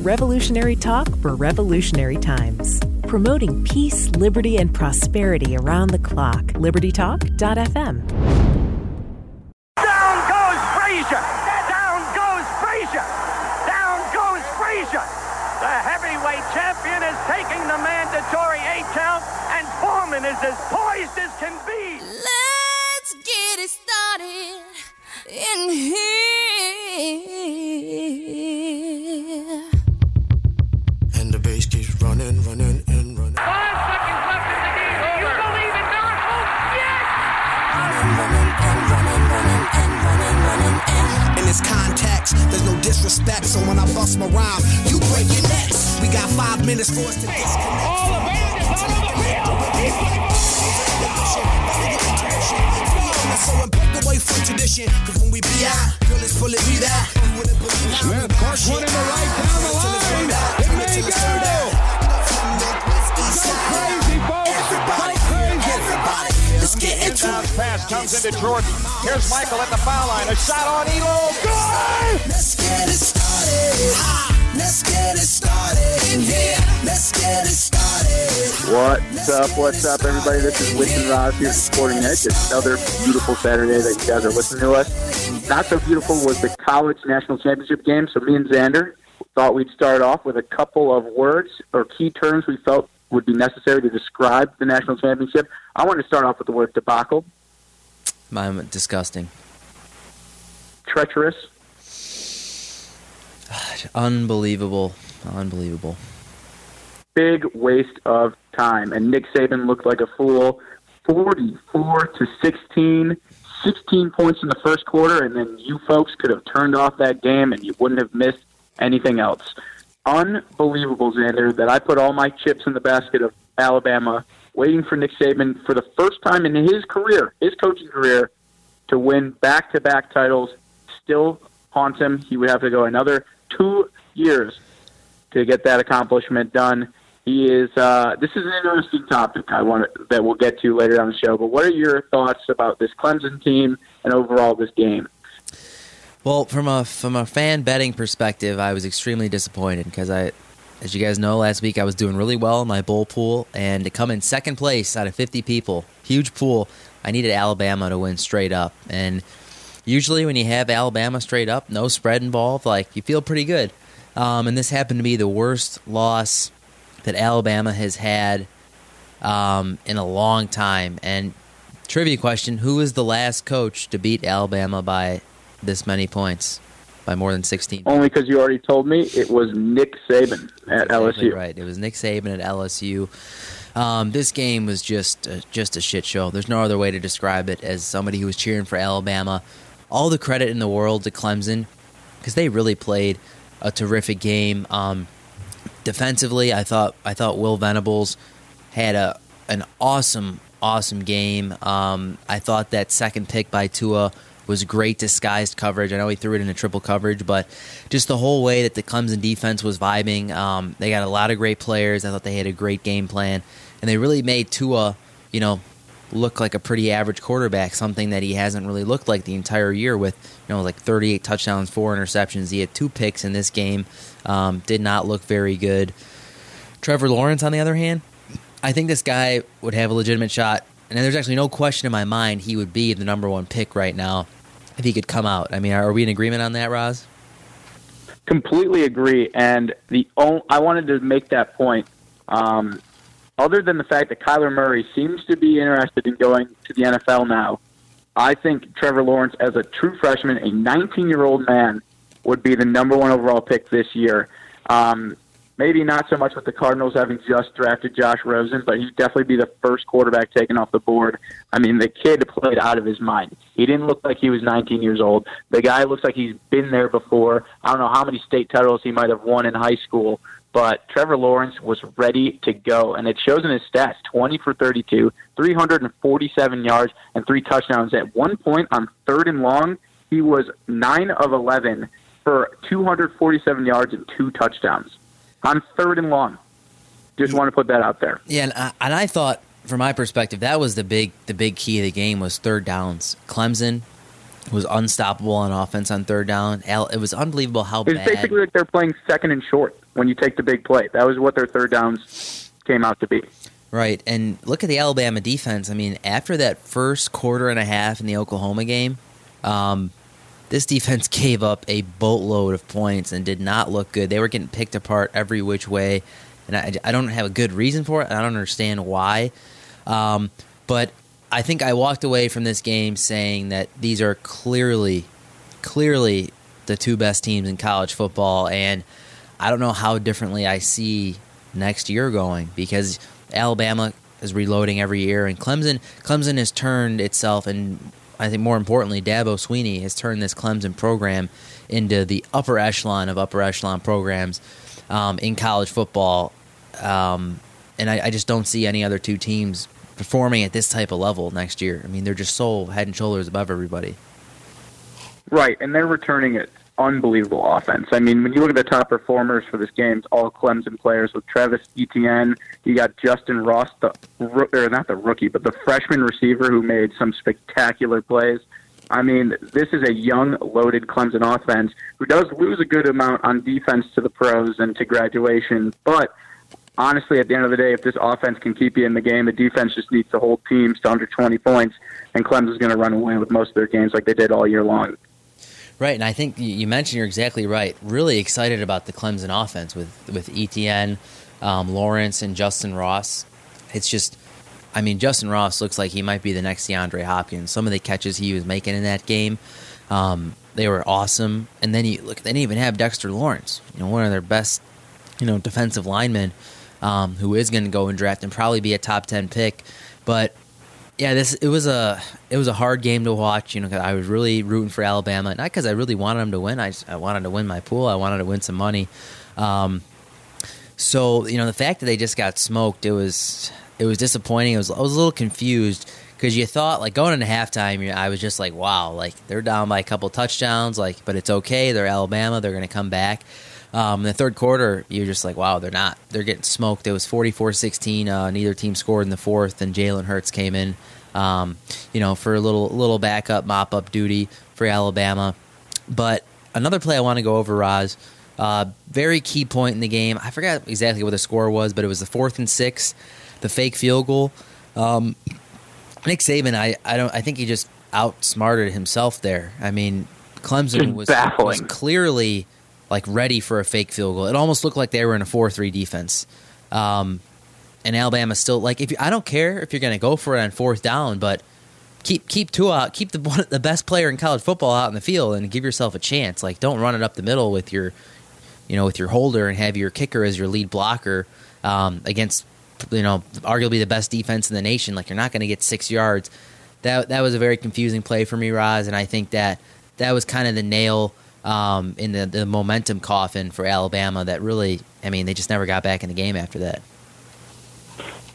Revolutionary talk for revolutionary times. Promoting peace, liberty, and prosperity around the clock. LibertyTalk.fm. Down goes Frazier! Down goes Frazier! Down goes Frazier! The heavyweight champion is taking the mandatory eight count, and Foreman is as minutes for us to disconnect. All the band is out on the field. He's So and break away from tradition, cause when we be out, girl, it's fully be that. You wouldn't believe how Smith one in the right down the line. It may go. Go crazy, folks. Everybody, Go crazy. everybody, let's get into it. pass comes into Jordan. Here's Michael at the foul line. A shot on Elo. Good! Let's get it started. Let's get it started What's up? What's up, everybody? This is Winston Ross here, Sporting Edge. It's another beautiful Saturday that you guys are listening to us. Not so beautiful was the college national championship game, so me and Xander thought we'd start off with a couple of words or key terms we felt would be necessary to describe the national championship. I want to start off with the word debacle, I'm um, disgusting. treacherous, Unbelievable. Unbelievable. big waste of time. And Nick Saban looked like a fool. 44 to 16, 16 points in the first quarter, and then you folks could have turned off that game and you wouldn't have missed anything else. Unbelievable, Xander, that I put all my chips in the basket of Alabama, waiting for Nick Saban for the first time in his career, his coaching career, to win back to back titles. Still haunts him. He would have to go another two years to get that accomplishment done. He is. Uh, this is an interesting topic. I want to, that we'll get to later on the show. But what are your thoughts about this Clemson team and overall this game? Well, from a from a fan betting perspective, I was extremely disappointed because I, as you guys know, last week I was doing really well in my bowl pool, and to come in second place out of 50 people, huge pool, I needed Alabama to win straight up. And usually, when you have Alabama straight up, no spread involved, like you feel pretty good. Um, and this happened to be the worst loss that Alabama has had um, in a long time. And trivia question: Who was the last coach to beat Alabama by this many points, by more than sixteen? Only because you already told me it was Nick Saban at Exactly LSU. Right. It was Nick Saban at LSU. Um, this game was just a, just a shit show. There's no other way to describe it. As somebody who was cheering for Alabama, all the credit in the world to Clemson because they really played a terrific game. Um, defensively, I thought I thought Will Venables had a an awesome awesome game. Um, I thought that second pick by Tua was great disguised coverage. I know he threw it into triple coverage, but just the whole way that the Clemson defense was vibing. Um, they got a lot of great players. I thought they had a great game plan, and they really made Tua, you know, look like a pretty average quarterback, something that he hasn't really looked like the entire year with, you know, like 38 touchdowns, four interceptions. He had two picks in this game, um, did not look very good. Trevor Lawrence, on the other hand, I think this guy would have a legitimate shot, and there's actually no question in my mind he would be the number one pick right now if he could come out. I mean, are we in agreement on that, Roz? Completely agree. And the only, I wanted to make that point. Um, other than the fact that Kyler Murray seems to be interested in going to the NFL now, I think Trevor Lawrence, as a true freshman, a 19 year old man, would be the number one overall pick this year. Um, maybe not so much with the Cardinals having just drafted Josh Rosen, but he'd definitely be the first quarterback taken off the board. I mean, the kid played out of his mind. He didn't look like he was 19 years old. The guy looks like he's been there before. I don't know how many state titles he might have won in high school, but Trevor Lawrence was ready to go, and it shows in his stats 20 for 32, 347 yards, and three touchdowns. At one point on third and long, he was 9 of 11 for 247 yards and two touchdowns on third and long. Just want to put that out there. Yeah, and I, and I thought, from my perspective, that was the big the big key of the game was third downs. Clemson was unstoppable on offense on third down. It was unbelievable how It's bad. basically like they're playing second and short. When you take the big play. That was what their third downs came out to be. Right, and look at the Alabama defense. I mean, after that first quarter and a half in the Oklahoma game, um, this defense gave up a boatload of points and did not look good. They were getting picked apart every which way, and I, I don't have a good reason for it. I don't understand why, um, but I think I walked away from this game saying that these are clearly, clearly the two best teams in college football, and I don't know how differently I see next year going because Alabama is reloading every year, and Clemson Clemson has turned itself, and I think more importantly, Dabo Swinney has turned this Clemson program into the upper echelon of upper echelon programs um, in college football, um, and I, I just don't see any other two teams performing at this type of level next year. I mean, they're just so head and shoulders above everybody. Right, and they're returning it unbelievable offense. I mean, when you look at the top performers for this game, it's all Clemson players with Travis Etienne. You got Justin Ross, the or not the rookie, but the freshman receiver who made some spectacular plays. I mean, this is a young, loaded Clemson offense who does lose a good amount on defense to the pros and to graduation. But honestly, at the end of the day, if this offense can keep you in the game, the defense just needs to hold teams to under 20 points, and Clemson's going to run away with most of their games like they did all year long. Right, and I think you mentioned you're exactly right. Really excited about the Clemson offense with with Etienne, um, Lawrence, and Justin Ross. It's just, I mean, Justin Ross looks like he might be the next DeAndre Hopkins. Some of the catches he was making in that game, um, they were awesome. And then you look, they didn't even have Dexter Lawrence, you know, one of their best, you know, defensive linemen, um, who is going to go and draft and probably be a top ten pick. But yeah, this it was a it was a hard game to watch. You know, I was really rooting for Alabama, not because I really wanted them to win. I just, I wanted to win my pool. I wanted to win some money. Um, so you know, the fact that they just got smoked, it was it was disappointing. It was I was a little confused because you thought like going into halftime, I was just like, wow, like they're down by a couple touchdowns, like, but it's okay. They're Alabama. They're going to come back. Um, in the third quarter, you're just like, wow, they're not. They're getting smoked. It was 44 16. Uh, neither team scored in the fourth, and Jalen Hurts came in, um, you know, for a little little backup, mop up duty for Alabama. But another play I want to go over, Roz. Uh, very key point in the game. I forgot exactly what the score was, but it was the fourth and six, the fake field goal. Um, Nick Saban, I, I don't, I think he just outsmarted himself there. I mean, Clemson was, was clearly like ready for a fake field goal. It almost looked like they were in a four-three defense. Um, and Alabama still like if you, I don't care if you're going to go for it on fourth down, but keep keep two out, keep the one, the best player in college football out in the field, and give yourself a chance. Like don't run it up the middle with your, you know, with your holder and have your kicker as your lead blocker um, against, you know, arguably the best defense in the nation. Like you're not going to get six yards. That that was a very confusing play for me, Roz, and I think that that was kind of the nail um, in the, the momentum coffin for Alabama that really, I mean, they just never got back in the game after that.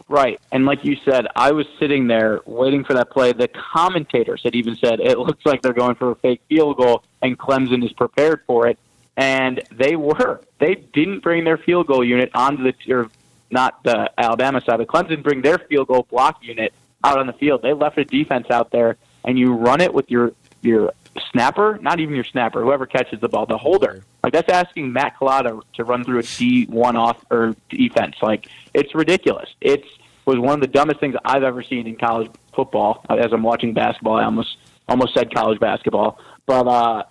Right. And like you said, I was sitting there waiting for that play. The commentators had even said it looks like they're going for a fake field goal and Clemson is prepared for it. And they were. They didn't bring their field goal unit onto the, or not the Alabama side, but Clemson bring their field goal block unit out on the field. They left a defense out there and you run it with your, your snapper, not even your snapper, whoever catches the ball, the holder. Like that's asking Matt Collada to run through a D one off or defense. Like it's ridiculous. It's was one of the dumbest things I've ever seen in college football. As I'm watching basketball, I almost almost said college basketball, but uh,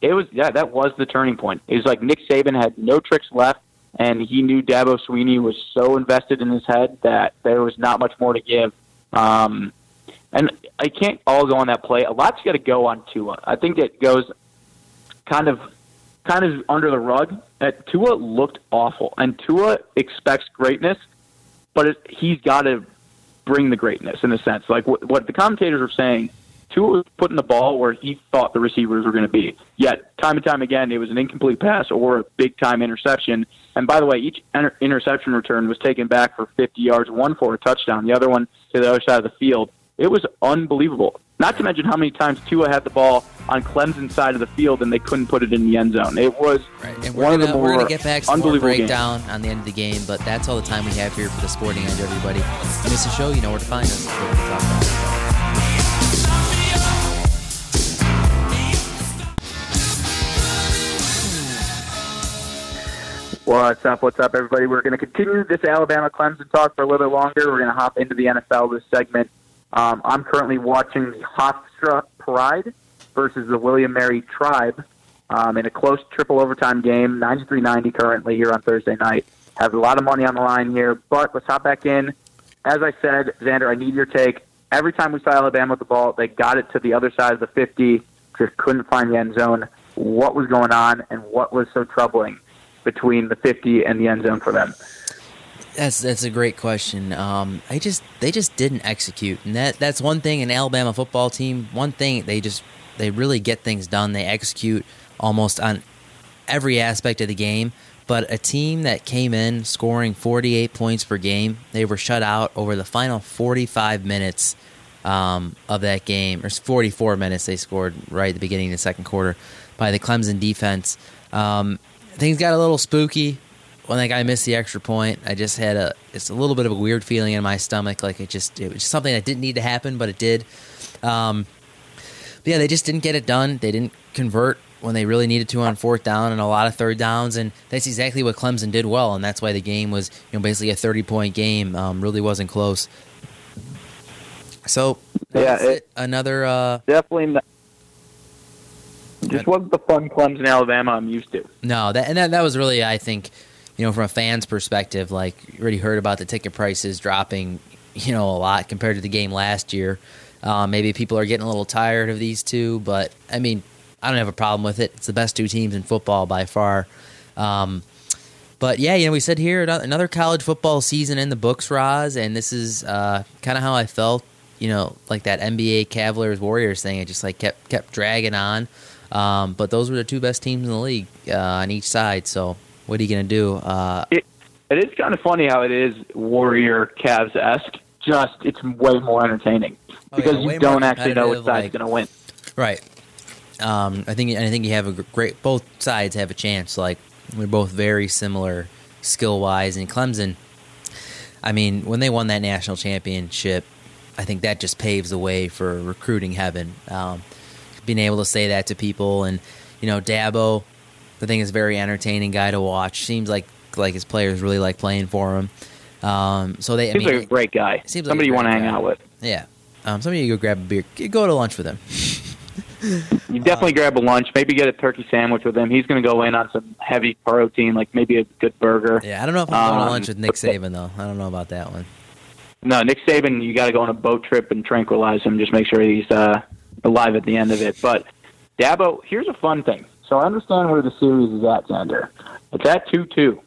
it was yeah, that was the turning point. It was like Nick Saban had no tricks left, and he knew Dabo Sweeney was so invested in his head that there was not much more to give. Um, and I can't all go on that play. A lot's got to go on Tua. I think it goes kind of kind of under the rug. That Tua looked awful, and Tua expects greatness, but it, he's got to bring the greatness in a sense. Like what, what the commentators were saying, Tua was putting the ball where he thought the receivers were going to be. Yet time and time again, it was an incomplete pass or a big time interception. And by the way, each inter- interception return was taken back for 50 yards. One for a touchdown, the other one to the other side of the field. It was unbelievable. Not to mention how many times Tua had the ball on Clemson's side of the field and they couldn't put it in the end zone. It was right. and one gonna, of the more We're going to get back to more breakdown games. on the end of the game, but that's all the time we have here for the Sporting Edge, everybody. If you miss the show, you know where to find us. What's up? What's up, everybody? We're going to continue this Alabama Clemson talk for a little bit longer. We're going to hop into the NFL this segment. Um, I'm currently watching the Hofstra Pride versus the William Mary Tribe um, in a close triple overtime game, 93-90 currently here on Thursday night. Have a lot of money on the line here, but let's hop back in. As I said, Xander, I need your take. Every time we saw Alabama with the ball, they got it to the other side of the 50, just couldn't find the end zone. What was going on, and what was so troubling between the 50 and the end zone for them? That's that's a great question. Um, I just they just didn't execute, and that that's one thing. An Alabama football team, one thing they just they really get things done. They execute almost on every aspect of the game. But a team that came in scoring 48 points per game, they were shut out over the final 45 minutes um, of that game, or 44 minutes they scored right at the beginning of the second quarter by the Clemson defense. Um, things got a little spooky when that guy missed the extra point. I just had a it's a little bit of a weird feeling in my stomach, like it just it was something that didn't need to happen, but it did. Um, but yeah, they just didn't get it done. They didn't convert when they really needed to on fourth down and a lot of third downs, and that's exactly what Clemson did well, and that's why the game was you know basically a thirty point game. Um, really wasn't close. So Yeah, that's it- another. Uh, Definitely not. Just wasn't the fun Clemson, Alabama I'm used to. No, that and that, that was really, I think, you know, from a fan's perspective, like you already heard about the ticket prices dropping, you know, a lot compared to the game last year. Uh, maybe people are getting a little tired of these two, but I mean, I don't have a problem with it. It's the best two teams in football by far. Um, but yeah, you know, we said here another college football season in the books, Roz, and this is uh, kind of how I felt. You know, like that NBA Cavaliers Warriors thing. It just like kept kept dragging on. Um, but those were the two best teams in the league uh, on each side. So what are you going to do? Uh, It, it is kind of funny how it is Warrior Cavs esque. Just it's way more entertaining Oh, because yeah, you don't actually know which side's like- going to win. right. Um, I think I think you have a great. Both sides have a chance. Like we're both very similar skill wise. And Clemson, I mean, when they won that national championship, I think that just paves the way for recruiting heaven. Um, being able to say that to people, and you know, Dabo, I think is a very entertaining guy to watch. Seems like like his players really like playing for him. Um, so they, I Seems mean, like a great guy. seems like Somebody a you want to hang out with. yeah. Um, some of you go grab a beer, go to lunch with him. You definitely grab a lunch. Maybe get a turkey sandwich with him. He's going to go in on some heavy protein, like maybe a good burger. Yeah, I don't know if I'm going to Um, lunch with Nick Saban though. I don't know about that one. No, Nick Saban, you got to go on a boat trip and tranquilize him. Just make sure he's uh, alive at the end of it. But Dabo, here's a fun thing. So I understand where the series is at, Xander. It's at two-two,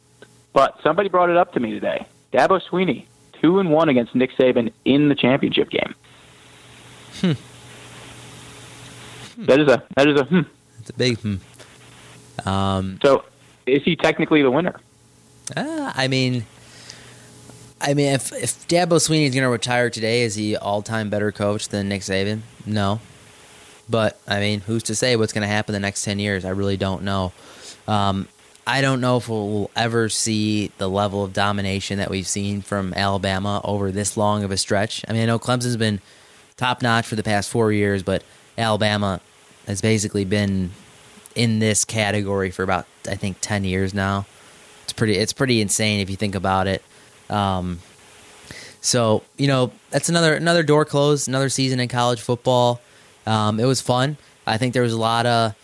but somebody brought it up to me today. Dabo Sweeney, two and one against Nick Saban in the championship game. Hmm. That is a that is a hmm. It's a big. Hmm. Um, So is he technically the winner? uh, I mean, I mean, if if Dabo Sweeney is going to retire today, is he all time better coach than Nick Saban? No, but I mean, who's to say what's going to happen the next ten years? I really don't know. Um, I don't know if we'll ever see the level of domination that we've seen from Alabama over this long of a stretch. I mean, I know Clemson's been top notch for the past four years, but Alabama has basically been in this category for about I think ten years now. It's pretty it's pretty insane if you think about it. Um, so you know that's another another door closed, another season in college football. Um, it was fun. I think there was a lot of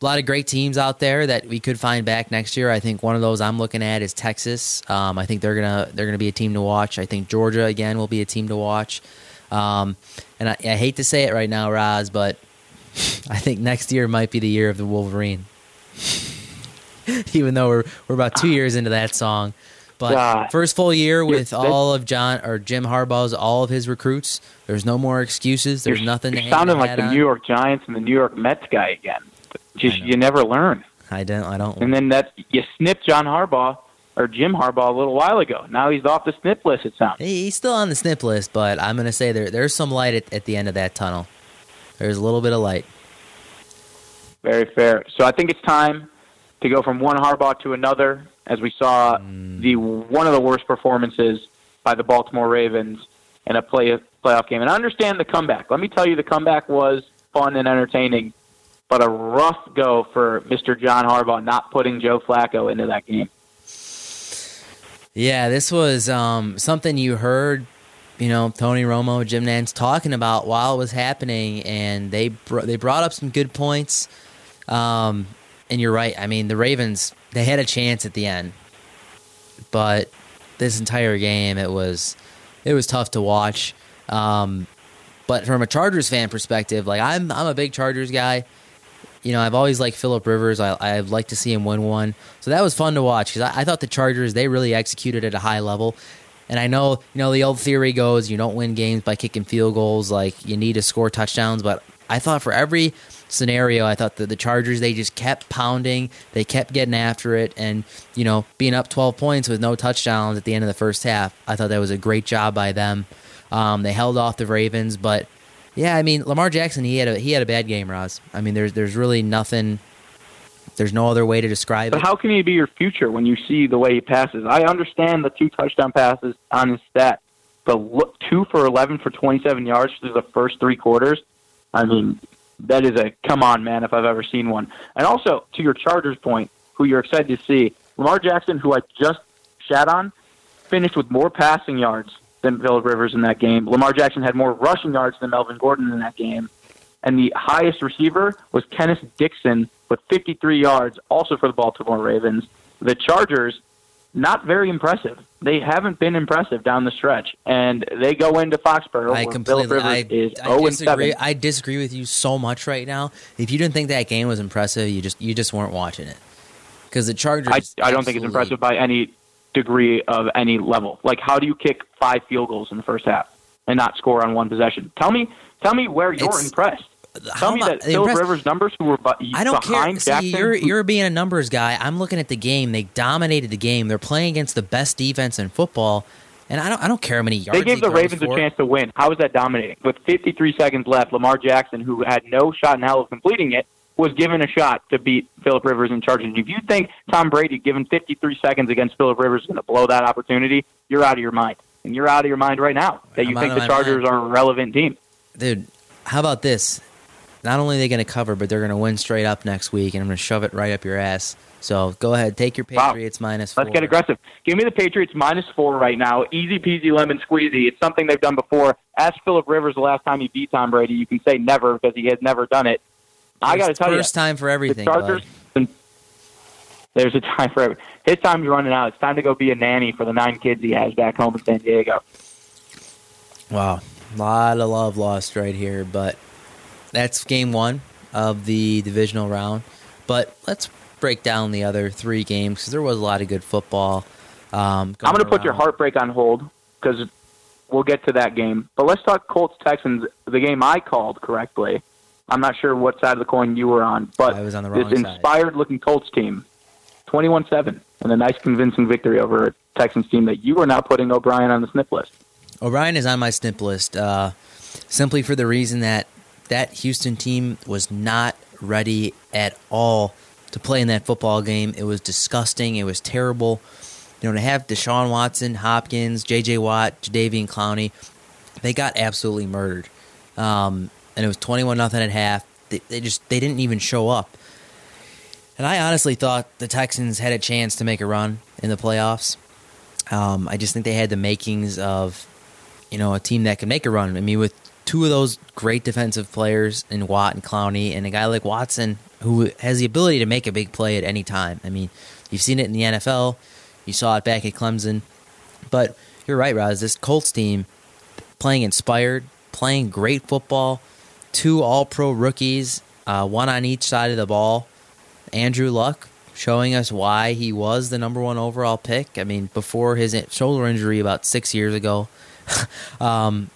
a lot of great teams out there that we could find back next year. I think one of those I'm looking at is Texas. Um, I think they're gonna they're gonna be a team to watch. I think Georgia again will be a team to watch. Um, and I, I hate to say it right now, Roz, but I think next year might be the year of the Wolverine. Even though we're we're about two years into that song, but God. first full year with You're- all of John or Jim Harbaugh's all of his recruits. There's no more excuses. There's nothing. You're to sounding like the on. New York Giants and the New York Mets guy again. Just you never learn. I don't. I don't. And then that you snipped John Harbaugh or Jim Harbaugh a little while ago. Now he's off the snip list. It sounds. He- He's still on the snip list, but I'm going to say there there's some light at, at the end of that tunnel. There's a little bit of light. Very fair. So I think it's time to go from one Harbaugh to another, as we saw the one of the worst performances by the Baltimore Ravens in a play playoff game. And I understand the comeback. Let me tell you, the comeback was fun and entertaining, but a rough go for Mr. John Harbaugh not putting Joe Flacco into that game. Yeah, this was um, something you heard, you know, Tony Romo, Jim Nantz talking about while it was happening, and they br- they brought up some good points. Um, and you're right. I mean, the Ravens they had a chance at the end, but this entire game it was it was tough to watch. Um, but from a Chargers fan perspective, like I'm I'm a big Chargers guy. You know, I've always liked Philip Rivers. I I'd like to see him win one. So that was fun to watch because I, I thought the Chargers they really executed at a high level. And I know, you know, the old theory goes you don't win games by kicking field goals. Like you need to score touchdowns. But I thought for every scenario, I thought that the Chargers they just kept pounding, they kept getting after it, and you know, being up 12 points with no touchdowns at the end of the first half, I thought that was a great job by them. Um, they held off the Ravens, but yeah, I mean, Lamar Jackson he had a he had a bad game, Roz. I mean, there's there's really nothing. There's no other way to describe it. But it. how can he be your future when you see the way he passes? I understand the two touchdown passes on his stat, but look, two for 11 for 27 yards through the first three quarters. I mean, that is a come on, man, if I've ever seen one. And also, to your Chargers point, who you're excited to see, Lamar Jackson, who I just shat on, finished with more passing yards than Philip Rivers in that game. Lamar Jackson had more rushing yards than Melvin Gordon in that game. And the highest receiver was Kenneth Dixon with 53 yards, also for the Baltimore Ravens. The Chargers, not very impressive. They haven't been impressive down the stretch, and they go into Foxborough I completely I, is I oh disagree. I disagree with you so much right now. If you didn't think that game was impressive, you just you just weren't watching it. Because the Chargers, I, I don't think it's impressive by any degree of any level. Like, how do you kick five field goals in the first half and not score on one possession? Tell me, tell me where you're It's- impressed. Tell me that Philip Rivers' numbers, who were bu- I don't behind care. See, you're you're being a numbers guy. I'm looking at the game. They dominated the game. They're playing against the best defense in football, and I don't I don't care how many yards They gave the Ravens for. a chance to win. How was that dominating? With 53 seconds left, Lamar Jackson, who had no shot in hell of completing it, was given a shot to beat Philip Rivers in Chargers. If you think Tom Brady, given 53 seconds against Philip Rivers, is going to blow that opportunity, you're out of your mind. And you're out of your mind right now that you I'm think the Chargers mind. are a relevant team. Dude, how about this? Not only are they going to cover, but they're going to win straight up next week, and I'm going to shove it right up your ass. So go ahead, take your Wow. Patriots minus four. Let's get aggressive. Give me the Patriots minus four right now. Easy peasy lemon squeezy. It's something they've done before. Ask Philip Rivers the last time he beat Tom Brady. You can say never because he has never done it. I got to First- tell you, first time for everything. the Chargers. There's a time for everything. His time's running out. It's time to go be a nanny for the nine kids he has back home in San Diego. Wow, a lot of love lost right here, but that's game one of the divisional round. But let's break down the other three games because there was a lot of good football. Um, I'm going to put your heartbreak on hold because we'll get to that game. But let's talk Colts Texans, the game I called correctly. I'm not sure what side of the coin you were on, but I was on the this wrong side. inspired looking Colts team, 21 7, and a nice convincing victory over a Texans team that you are now putting O'Brien on the snip list. O'Brien is on my snip list uh, simply for the reason that that Houston team was not ready at all to play in that football game. It was disgusting. It was terrible. You know, to have Deshaun Watson, Hopkins, J.J. Watt, Jadeveon Clowney, they got absolutely murdered. Um, and it was twenty-one nothing at half. They, they just they didn't even show up. And I honestly thought the Texans had a chance to make a run in the playoffs. Um, I just think they had the makings of, you know, a team that could make a run. I mean, with two of those great defensive players in Watt and Clowney, and a guy like Watson who has the ability to make a big play at any time. I mean, you've seen it in the NFL, you saw it back at Clemson, but you're right, Roz. This Colts team playing inspired, playing great football, two All-Pro rookies, uh, one on each side of the ball. Andrew Luck showing us why he was the number one overall pick. I mean, before his shoulder injury about six years ago, um,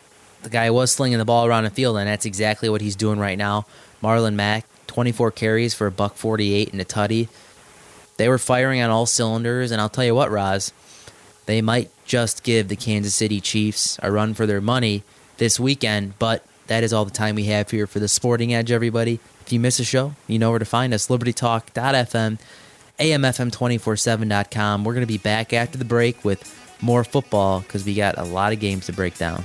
the guy was slinging the ball around the field, and that's exactly what he's doing right now. Marlon Mack, 24 carries for a buck 48 and a tutty. They were firing on all cylinders, and I'll tell you what, Roz, they might just give the Kansas City Chiefs a run for their money this weekend, but that is all the time we have here for the Sporting Edge, everybody. If you miss a show, you know where to find us libertytalk.fm, amfm247.com. We're going to be back after the break with more football because we got a lot of games to break down.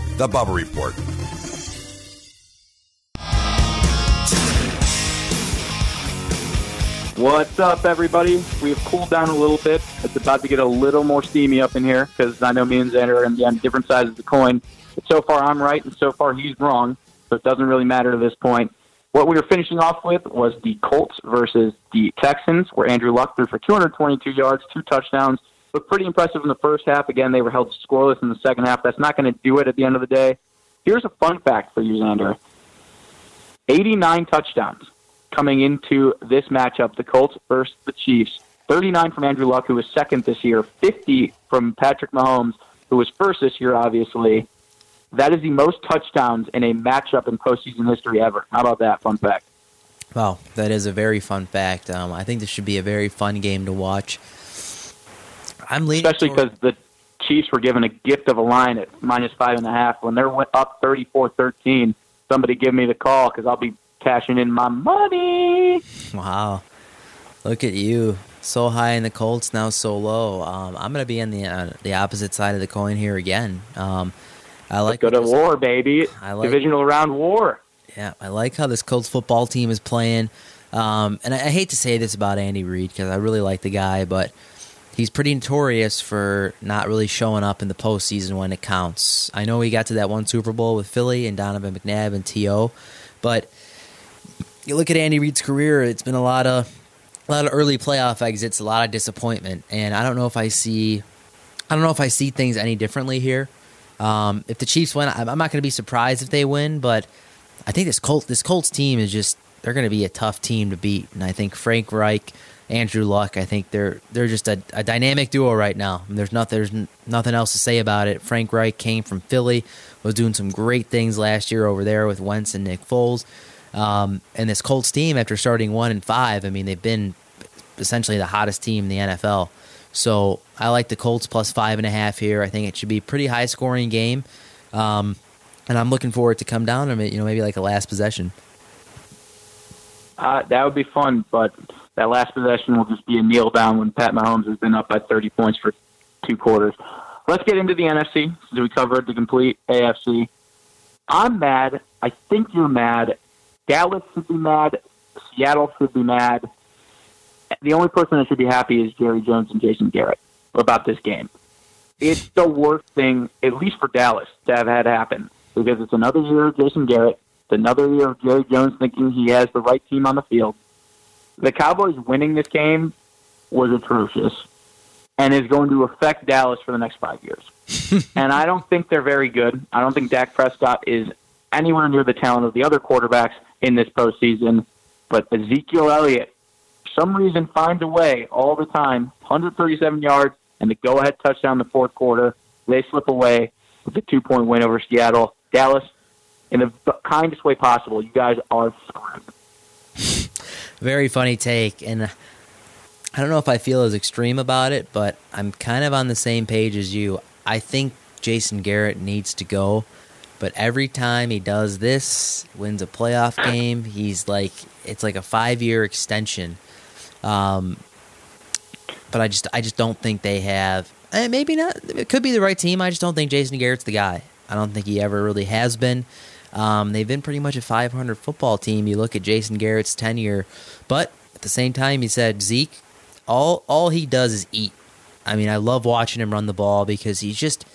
The Bubba Report. What's up, everybody? We've cooled down a little bit. It's about to get a little more steamy up in here because I know me and Xander are on the different sides of the coin. But so far, I'm right, and so far, he's wrong. So it doesn't really matter to this point. What we were finishing off with was the Colts versus the Texans, where Andrew Luck threw for 222 yards, two touchdowns. Looked pretty impressive in the first half. Again, they were held scoreless in the second half. That's not going to do it at the end of the day. Here's a fun fact for you, Xander 89 touchdowns coming into this matchup, the Colts versus the Chiefs. 39 from Andrew Luck, who was second this year, 50 from Patrick Mahomes, who was first this year, obviously. That is the most touchdowns in a matchup in postseason history ever. How about that? Fun fact. Wow, that is a very fun fact. Um, I think this should be a very fun game to watch. I'm leaning especially because the Chiefs were given a gift of a line at minus five and a half when they're went up 34-13. Somebody give me the call because I'll be cashing in my money. Wow, look at you, so high in the Colts, now so low. Um, I'm gonna be on the uh, the opposite side of the coin here again. Um, I like Go to war, baby. I like- Divisional round war. Yeah, I like how this Colts football team is playing. Um, and I, I hate to say this about Andy Reid because I really like the guy, but he's pretty notorious for not really showing up in the postseason when it counts. I know he got to that one Super Bowl with Philly and Donovan McNabb and T.O., but you look at Andy Reid's career, it's been a lot of a lot of early playoff exits, a lot of disappointment, and I don't know if I see I don't know if I see things any differently here. Um, if the Chiefs win, I'm not going to be surprised if they win, but I think this Colts this Colts team is just they're going to be a tough team to beat, and I think Frank Reich, Andrew Luck, I think they're they're just a, a dynamic duo right now. There's not there's nothing else to say about it. Frank Reich came from Philly, was doing some great things last year over there with Wentz and Nick Foles, um, and this Colts team after starting one and five, I mean they've been essentially the hottest team in the NFL. So I like the Colts plus five and a half here. I think it should be a pretty high scoring game. Um, and I'm looking forward to come down it, you know, maybe like a last possession. Uh, that would be fun, but that last possession will just be a kneel down when Pat Mahomes has been up by 30 points for two quarters. Let's get into the NFC since we covered the complete AFC. I'm mad. I think you're mad. Dallas should be mad. Seattle should be mad. The only person that should be happy is Jerry Jones and Jason Garrett about this game. It's the worst thing, at least for Dallas, to have had happen because it's another year of Jason Garrett. It's another year of Jerry Jones thinking he has the right team on the field. The Cowboys winning this game was atrocious and is going to affect Dallas for the next five years. and I don't think they're very good. I don't think Dak Prescott is anywhere near the talent of the other quarterbacks in this postseason. But Ezekiel Elliott, for some reason, finds a way all the time 137 yards and the go ahead touchdown in the fourth quarter. They slip away with a two point win over Seattle. Dallas, in the kindest way possible, you guys are screwed. Very funny take, and I don't know if I feel as extreme about it, but I'm kind of on the same page as you. I think Jason Garrett needs to go, but every time he does this, wins a playoff game, he's like it's like a five year extension. Um, but I just I just don't think they have. Eh, maybe not. It could be the right team. I just don't think Jason Garrett's the guy. I don't think he ever really has been. Um, they've been pretty much a 500 football team. You look at Jason Garrett's tenure, but at the same time, he said Zeke, all all he does is eat. I mean, I love watching him run the ball because he's just,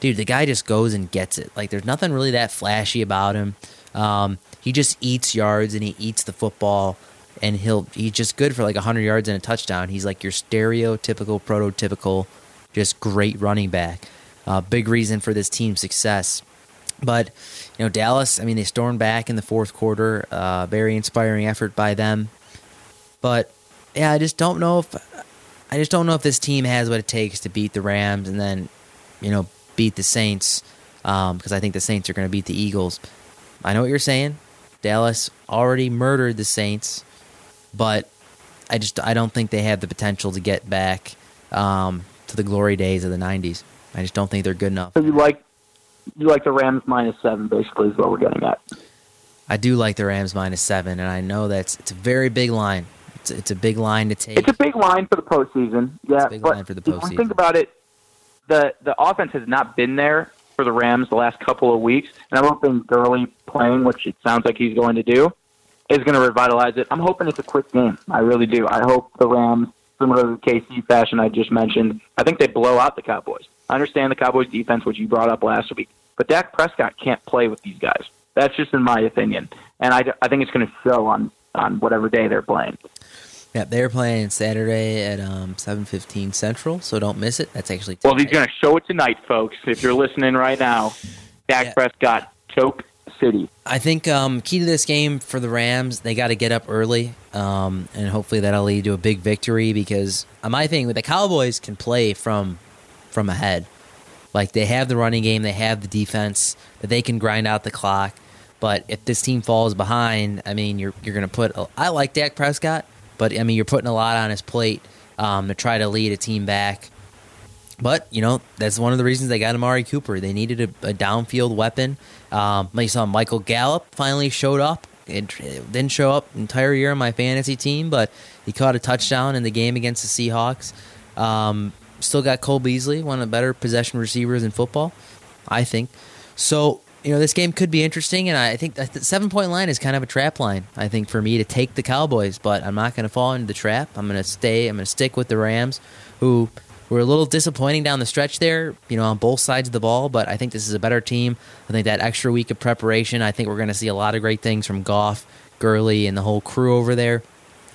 dude, the guy just goes and gets it. Like, there's nothing really that flashy about him. Um, he just eats yards and he eats the football, and he'll he's just good for like 100 yards and a touchdown. He's like your stereotypical, prototypical, just great running back. Uh, big reason for this team's success. But you know, Dallas. I mean, they stormed back in the fourth quarter. Uh, very inspiring effort by them. But yeah, I just don't know if I just don't know if this team has what it takes to beat the Rams and then you know beat the Saints because um, I think the Saints are going to beat the Eagles. I know what you're saying. Dallas already murdered the Saints, but I just I don't think they have the potential to get back um, to the glory days of the '90s. I just don't think they're good enough. Like you like the Rams minus seven, basically, is what we're getting at. I do like the Rams minus seven, and I know that's it's a very big line. It's, it's a big line to take. It's a big line for the postseason. Yeah, big but line for the if you postseason. think about it, the the offense has not been there for the Rams the last couple of weeks, and I'm hoping Gurley playing, which it sounds like he's going to do, is going to revitalize it. I'm hoping it's a quick game. I really do. I hope the Rams, similar to the KC fashion I just mentioned, I think they blow out the Cowboys. I understand the Cowboys defense, which you brought up last week, but Dak Prescott can't play with these guys. That's just in my opinion, and I, I think it's going to show on on whatever day they're playing. Yeah, they're playing Saturday at um, seven fifteen Central, so don't miss it. That's actually Well, he's going to show it tonight, folks. If you're listening right now, Dak Yeah. Prescott, choke city. I think um, key to this game for the Rams, they got to get up early, um, and hopefully that'll lead to a big victory. Because uh, my thing with the Cowboys can play from from ahead, like they have the running game, they have the defense that they can grind out the clock. But if this team falls behind, I mean, you're you're going to put. A, I like Dak Prescott, but I mean, you're putting a lot on his plate um, to try to lead a team back. But you know that's one of the reasons they got Amari Cooper. They needed a, a downfield weapon. Um, you saw Michael Gallup finally showed up. It, it didn't show up entire year on my fantasy team, but he caught a touchdown in the game against the Seahawks. Um, still got Cole Beasley, one of the better possession receivers in football, I think. So you know this game could be interesting, and I think the seven point line is kind of a trap line. I think for me to take the Cowboys, but I'm not going to fall into the trap. I'm going to stay. I'm going to stick with the Rams, who were a little disappointing down the stretch there, you know, on both sides of the ball. But I think this is a better team. I think that extra week of preparation. I think we're going to see a lot of great things from Goff, Gurley, and the whole crew over there.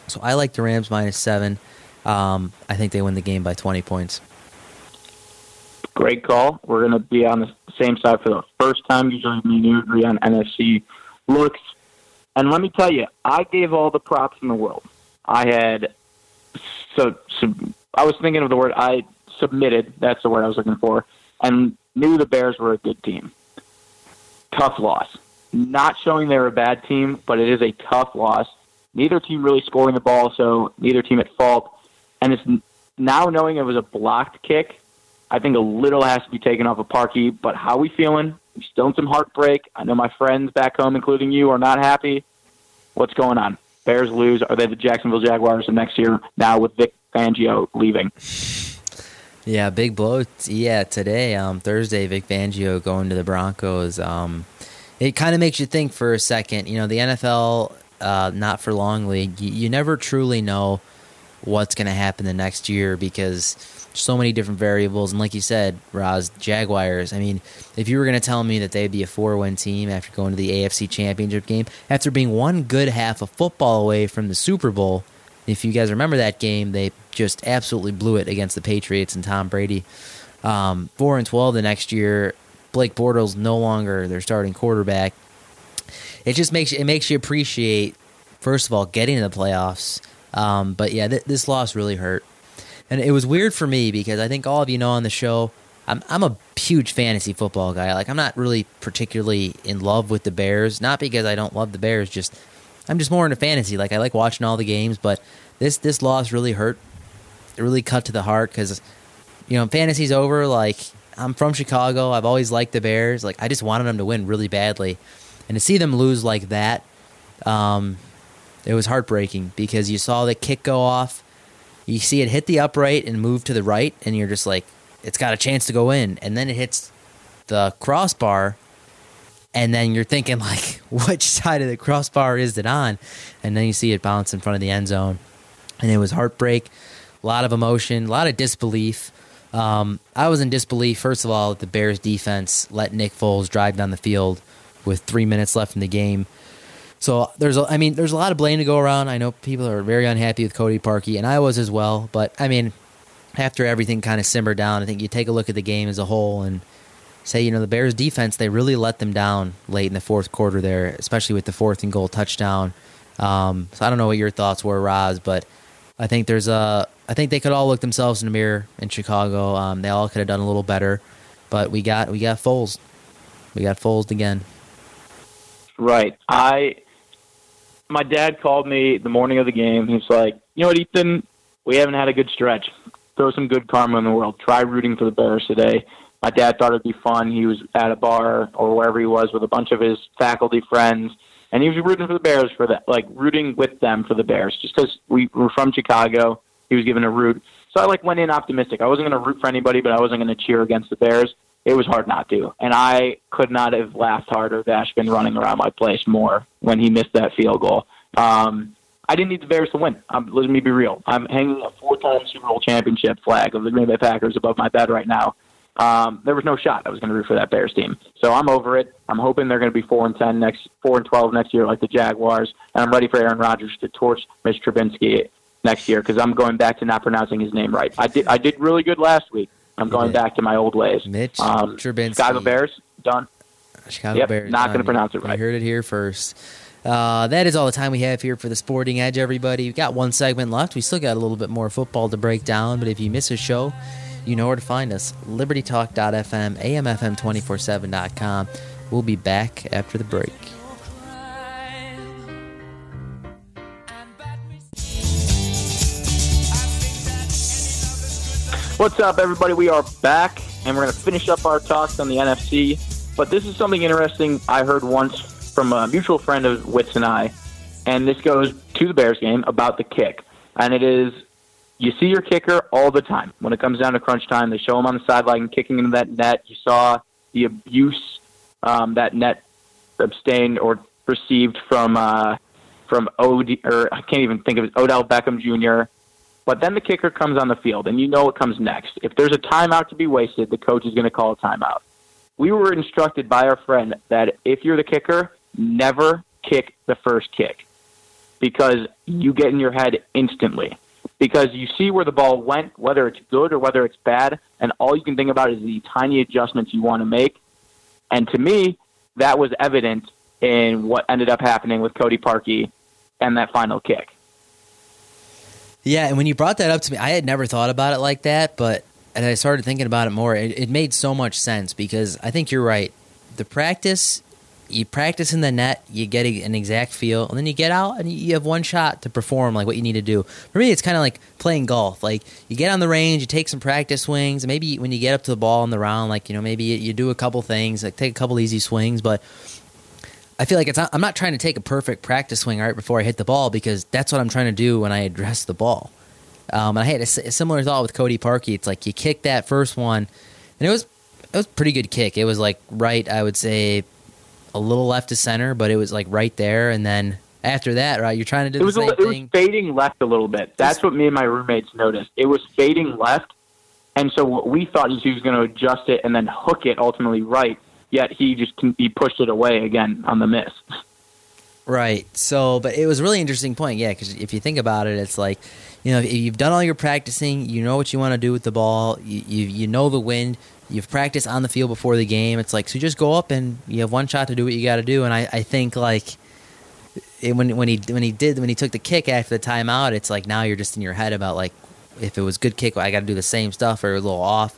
So I like the Rams minus seven. Um, I think they win the game by 20 points. Great call. We're going to be on the same side for the first time. Usually, me and you agree on NFC looks. And let me tell you, I gave all the props in the world. I had so, so I was thinking of the word I submitted. That's the word I was looking for, and knew the Bears were a good team. Tough loss. Not showing they're a bad team, but it is a tough loss. Neither team really scoring the ball, so neither team at fault. And it's now knowing it was a blocked kick. I think a little has to be taken off of Parkey. but how we feeling? We still in some heartbreak. I know my friends back home, including you, are not happy. What's going on? Bears lose. Are they the Jacksonville Jaguars of next year now with Vic Fangio leaving? Yeah, big blow. Yeah, today, um, Thursday, Vic Fangio going to the Broncos. Um, it kind of makes you think for a second. You know, the NFL, uh, not for long league. You, you never truly know what's going to happen the next year because so many different variables. And like you said, Roz, Jaguars. I mean, if you were going to tell me that they'd be a four-win team after going to the AFC Championship game, after being one good half of football away from the Super Bowl, if you guys remember that game, they just absolutely blew it against the Patriots and Tom Brady. Um, four and twelve the next year. Blake Bortles no longer their starting quarterback. It just makes it makes you appreciate first of all getting to the playoffs. Um, but yeah, th- this loss really hurt, and it was weird for me because I think all of you know on the show, I'm I'm a huge fantasy football guy. Like I'm not really particularly in love with the Bears, not because I don't love the Bears, just I'm just more into fantasy. Like I like watching all the games, but this this loss really hurt. It really cut to the heart because you know fantasy's over. Like I'm from Chicago. I've always liked the Bears. Like I just wanted them to win really badly, and to see them lose like that, um, it was heartbreaking because you saw the kick go off. You see it hit the upright and move to the right, and you're just like, it's got a chance to go in, and then it hits the crossbar, and then you're thinking like, which side of the crossbar is it on? And then you see it bounce in front of the end zone, and it was heartbreak, a lot of emotion, a lot of disbelief. Um, I was in disbelief, first of all, that the Bears defense let Nick Foles drive down the field with three minutes left in the game. So there's, a, I mean, there's a lot of blame to go around. I know people are very unhappy with Cody Parkey, and I was as well. But I mean, after everything kind of simmered down, I think you take a look at the game as a whole and say, you know, the Bears defense, they really let them down late in the fourth quarter there, especially with the fourth and goal touchdown. Um, so I don't know what your thoughts were, Roz, but I think there's a, I think they could all look themselves in the mirror in Chicago. Um, they all could have done a little better, but we got, we got Foles. We got Foles again. Right. I my dad called me the morning of the game. He's like, you know what, Ethan, we haven't had a good stretch. Throw some good karma in the world. Try rooting for the Bears today. My dad thought it'd be fun. He was at a bar or wherever he was with a bunch of his faculty friends, and he was rooting for the Bears for that, like rooting with them for the Bears, just because we were from Chicago. He was given a root, so I like went in optimistic. I wasn't going to root for anybody, but I wasn't going to cheer against the Bears. It was hard not to, and I could not have laughed harder. Dash been running around my place more when he missed that field goal. Um, I didn't need the Bears to win. Um, let me be real. I'm hanging a four-time Super Bowl championship flag of the Green Bay Packers above my bed right now. Um, there was no shot I was going to root for that Bears team. So I'm over it. I'm hoping they're going to be four and ten next, four and twelve next year, like the Jaguars. And I'm ready for Aaron Rodgers to torch Mitch Trubinsky next year because I'm going back to not pronouncing his name right. I did. I did really good last week. I'm going back to my old ways. Mitch um, Trubinsky. Chicago Bears done. Chicago Yep, Bears. not gonna pronounce it You right. heard it here first. Uh, that is all the time we have here for the Sporting Edge, everybody. We've got one segment left. We still got a little bit more football to break down, but if you miss a show, you know where to find us libertytalk.fm, amfm247.com. We'll be back after the break. What's up, everybody? We are back, and we're going to finish up our talks on the NFC. But this is something interesting I heard once from a mutual friend of Wits and I, and this goes to the Bears game about the kick. And it is you see your kicker all the time. When it comes down to crunch time, they show him on the sideline kicking into that net. You saw the abuse um, that net abstained or received from uh, from Od or I can't even think of it, Odell Beckham Jr. But then the kicker comes on the field, and you know what comes next. If there's a timeout to be wasted, the coach is going to call a timeout. We were instructed by our friend that if you're the kicker, never kick the first kick because you get in your head instantly. Because you see where the ball went, whether it's good or whether it's bad, and all you can think about is the tiny adjustments you want to make. And to me, that was evident in what ended up happening with Cody Parkey and that final kick. Yeah, and when you brought that up to me, I had never thought about it like that, but and I started thinking about it more. It, it made so much sense because I think you're right. The practice, you practice in the net, you get a, an exact feel, and then you get out and you have one shot to perform like what you need to do. For me, it's kind of like playing golf. Like you get on the range, you take some practice swings, and maybe when you get up to the ball in the round, like you know, maybe you, you do a couple things, like take a couple easy swings, but I feel like it's not, I'm not trying to take a perfect practice swing right before I hit the ball because that's what I'm trying to do when I address the ball. Um, and I had a similar thought with Cody Parkey. It's like you kick that first one, and it was it was a pretty good kick. It was like right, I would say, a little left to center, but it was like right there. And then after that, right, you're trying to do It the was, a, same li- it was fading left a little bit. That's what me and my roommates noticed. It was fading left, and so what we thought is he was going to adjust it and then hook it ultimately right. Yet he just he pushed it away again on the miss. Right. So, but it was a really interesting point. Yeah, because if you think about it, it's like, you know, if you've done all your practicing, you know what you want to do with the ball, you, you you know the wind, you've practiced on the field before the game. It's like so, you just go up and you have one shot to do what you got to do. And I, I think like it, when when he when he did when he took the kick after the timeout, it's like now you're just in your head about like if it was good kick, I got to do the same stuff or a little off.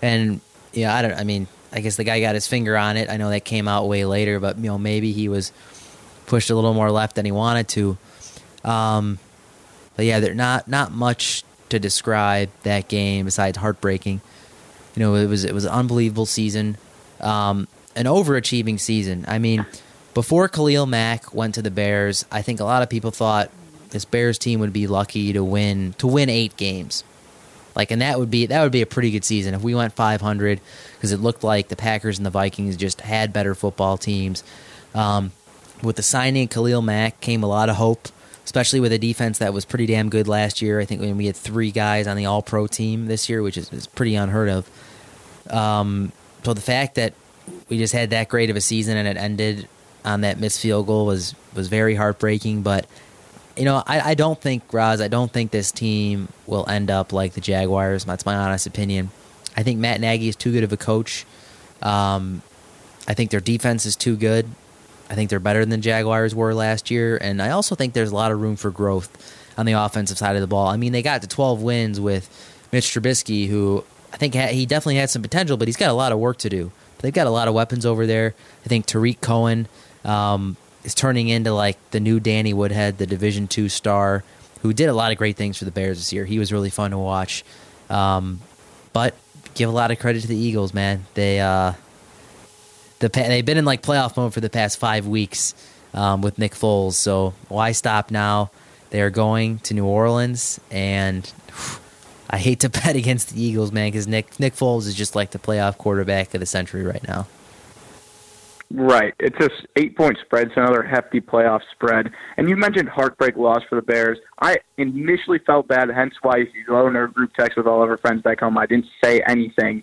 And yeah, I don't. I mean, I guess the guy got his finger on it. I know that came out way later, but you know maybe he was pushed a little more left than he wanted to. Um, but yeah, there's not not much to describe that game besides heartbreaking. You know, it was it was an unbelievable season, um, an overachieving season. I mean, before Khalil Mack went to the Bears, I think a lot of people thought this Bears team would be lucky to win to win eight games. Like, and that would be that would be a pretty good season if we went 500 because it looked like the Packers and the Vikings just had better football teams. Um, with the signing of Khalil Mack came a lot of hope, especially with a defense that was pretty damn good last year. I think when we had three guys on the All Pro team this year, which is, is pretty unheard of. Um, so the fact that we just had that great of a season and it ended on that missed field goal was was very heartbreaking. But you know, I, I don't think Roz, I don't think this team will end up like the Jaguars. That's my honest opinion. I think Matt Nagy is too good of a coach. Um, I think their defense is too good. I think they're better than the Jaguars were last year, and I also think there's a lot of room for growth on the offensive side of the ball. I mean, they got to 12 wins with Mitch Trubisky, who I think he definitely had some potential, but he's got a lot of work to do. They've got a lot of weapons over there. I think Tarik Cohen um, is turning into like the new Danny Woodhead, the Division two star, who did a lot of great things for the Bears this year. He was really fun to watch. Um, but give a lot of credit to the Eagles, man. They uh, the they've been in like playoff mode for the past five weeks um, with Nick Foles. So why stop now? They are going to New Orleans, and I hate to bet against the Eagles, man, because Nick Nick Foles is just like the playoff quarterback of the century right now. Right. It's a eight point spread, so another hefty playoff spread. And you mentioned heartbreak loss for the Bears. I initially felt bad, hence why if you go in our group text with all of our friends back home, I didn't say anything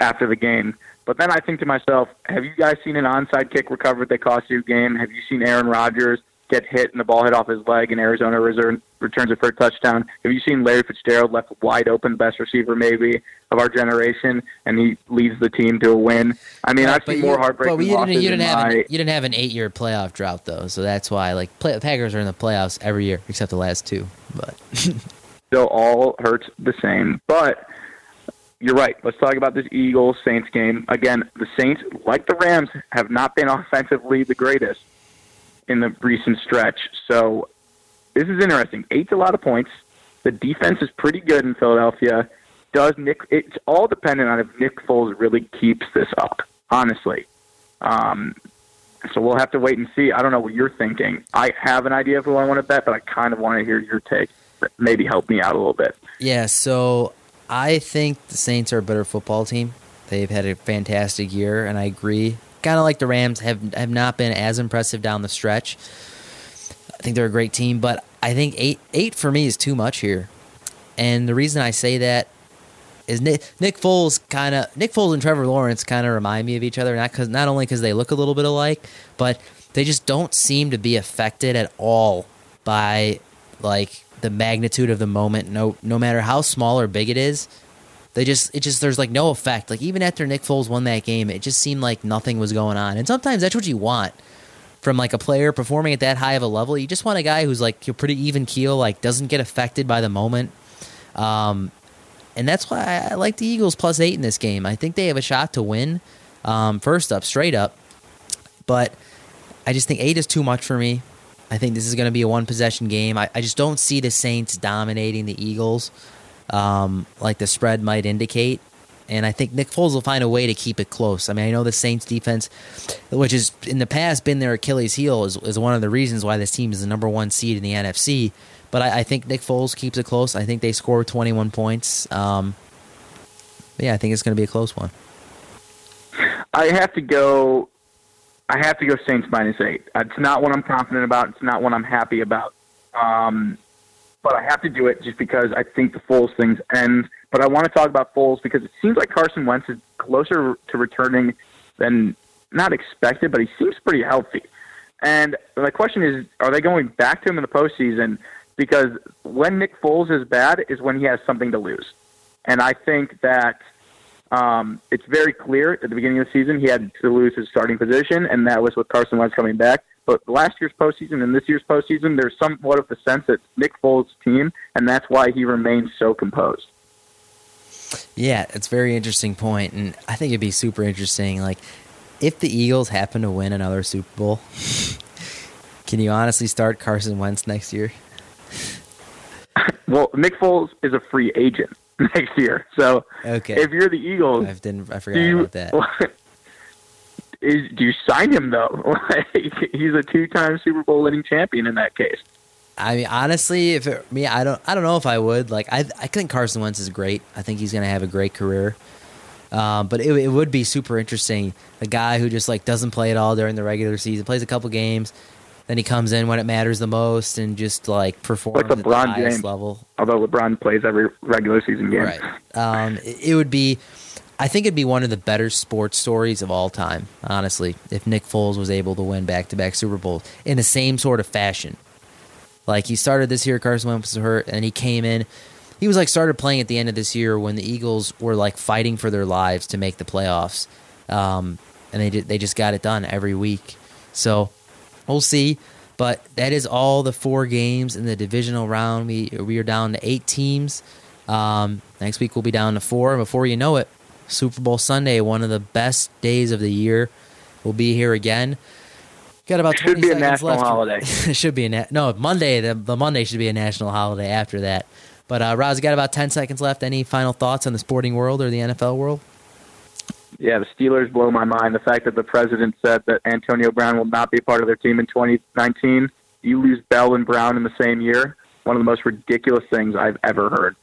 after the game. But then I think to myself, have you guys seen an onside kick recovered that cost you a game? Have you seen Aaron Rodgers get hit and the ball hit off his leg and Arizona reserve, returns it for a touchdown? Have you seen Larry Fitzgerald left wide open, best receiver maybe of our generation, and he leads the team to a win? I mean, I've seen more heartbreaking but you losses didn't, you didn't have my, an, you didn't have an eight year playoff drought though, so that's why like play, Packers are in the playoffs every year except the last two. But still all hurts the same. But you're right. Let's talk about this Eagles Saints game. Again, the Saints, like the Rams, have not been offensively the greatest in the recent stretch. So this is interesting. Eight's a lot of points. The defense is pretty good in Philadelphia. Does Nick? It's all dependent on if Nick Foles really keeps this up. Honestly, um, so we'll have to wait and see. I don't know what you're thinking. I have an idea of who I want to bet, but I kind of want to hear your take. Maybe help me out a little bit. yeah, so I think the Saints are a better football team. They've had a fantastic year, and I agree. Kind of like the Rams have have not been as impressive down the stretch. I think they're a great team, but I think eight eight for me is too much here. And the reason I say that is Nick, Nick Foles kind of Nick Foles and Trevor Lawrence kind of remind me of each other. Not cause not only because they look a little bit alike, but they just don't seem to be affected at all by like the magnitude of the moment. No, no matter how small or big it is, they just it just there's like no effect. Like even after Nick Foles won that game, it just seemed like nothing was going on. And sometimes that's what you want from like a player performing at that high of a level. You just want a guy who's like pretty even keel, like doesn't get affected by the moment. Um, and that's why I, I like the Eagles plus eight in this game. I think they have a shot to win. Um, first up, straight up, but I just think eight is too much for me. I think this is going to be a one possession game. I, I just don't see the Saints dominating the Eagles um, like the spread might indicate. And I think Nick Foles will find a way to keep it close. I mean, I know the Saints defense, which has in the past been their Achilles heel, is, is one of the reasons why this team is the number one seed in the NFC. But I, I think Nick Foles keeps it close. I think they score 21 points. Um, yeah, I think it's going to be a close one. I have to go. I have to go Saints minus eight. It's not what I'm confident about. It's not what I'm happy about. Um, but I have to do it just because I think the Foles things end. But I want to talk about Foles because it seems like Carson Wentz is closer to returning than not expected, but he seems pretty healthy. And my question is, are they going back to him in the postseason? Because when Nick Foles is bad is when he has something to lose. And I think that um, it's very clear at the beginning of the season he had to lose his starting position, and that was with Carson Wentz coming back. But last year's postseason and this year's postseason, there's somewhat of the sense that Nick Foles' team, and that's why he remains so composed. Yeah, it's a very interesting point, and I think it'd be super interesting. Like, if the Eagles happen to win another Super Bowl, can you honestly start Carson Wentz next year? Well, Nick Foles is a free agent next year, so Okay. if you're the Eagles, I didn't. I forgot you about that. Is do you sign him though? Like, he's a two-time Super Bowl winning champion in that case. I mean, honestly, if it, me, I don't, I don't know if I would. Like, I, I think Carson Wentz is great. I think he's gonna have a great career. Um, but it, it would be super interesting. A guy who just like doesn't play at all during the regular season, plays a couple games, then he comes in when it matters the most and just like performs Like at the LeBron highest James. level. Although LeBron plays every regular season game. Right. Um, it, it would be. I think it'd be one of the better sports stories of all time, honestly, if Nick Foles was able to win back to back Super Bowls in the same sort of fashion. Like he started this year, Carson Wentz was hurt, and he came in. He was like started playing at the end of this year when the Eagles were like fighting for their lives to make the playoffs, um, and they did, they just got it done every week. So we'll see. But that is all the four games in the divisional round. We we are down to eight teams. Um, next week we'll be down to four. And before you know it, Super Bowl Sunday, one of the best days of the year, We'll be here again. Got about should 20 be a national left. holiday. it should be a na- no Monday. The, the Monday should be a national holiday after that. But uh, Roz, got about ten seconds left. Any final thoughts on the sporting world or the NFL world? Yeah, the Steelers blow my mind. The fact that the president said that Antonio Brown will not be part of their team in 2019. You lose Bell and Brown in the same year. One of the most ridiculous things I've ever heard.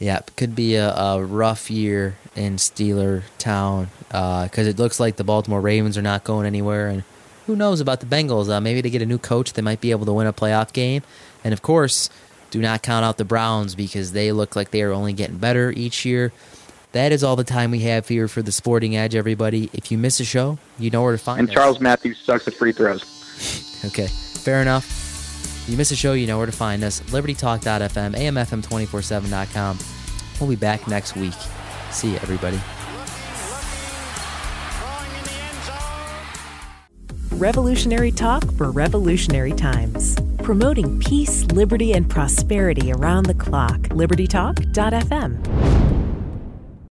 Yeah, could be a, a rough year in Steeler Town because it looks like the Baltimore Ravens are not going anywhere, and who knows about the Bengals? Uh, maybe they get a new coach, they might be able to win a playoff game, and of course, do not count out the Browns because they look like they are only getting better each year. That is all the time we have here for the Sporting Edge, everybody. If you miss a show, you know where to find And us. Charles Matthews sucks at free throws. Okay, fair enough. If you miss a show, you know where to find us. LibertyTalk.fm, AMFM247.com. We'll be back next week. See you, everybody. Revolutionary talk for revolutionary times. Promoting peace, liberty, and prosperity around the clock. LibertyTalk.fm.